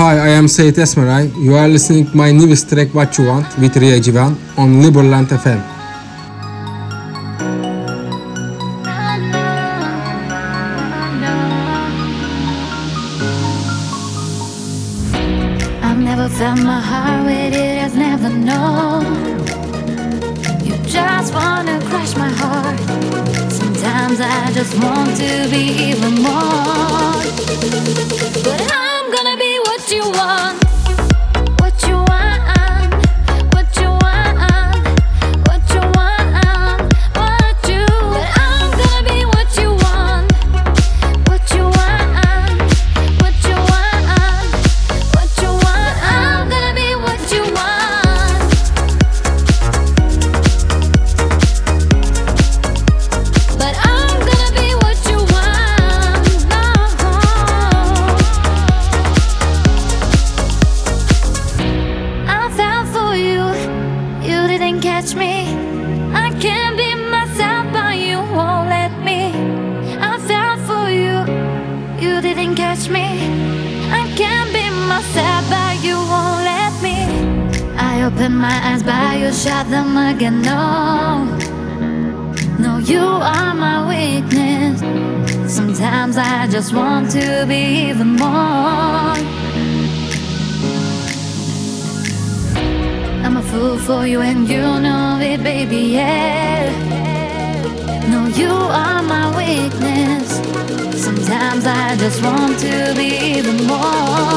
Hi, I am Seyit Esmeray. You are listening to my newest track What You Want with Ria Jivan on Liberland FM. I've never felt my heart with it has never known. You just wanna crush my heart. Sometimes I just want to be even more. But I'm gonna catch me. I can't be myself, but you won't let me. I fell for you, you didn't catch me. I can't be myself, but you won't let me. I open my eyes, but you shut them again. No, no, you are my weakness. Sometimes I just want to be even more. For you, and you know it, baby. Yeah. No, you are my weakness. Sometimes I just want to be even more.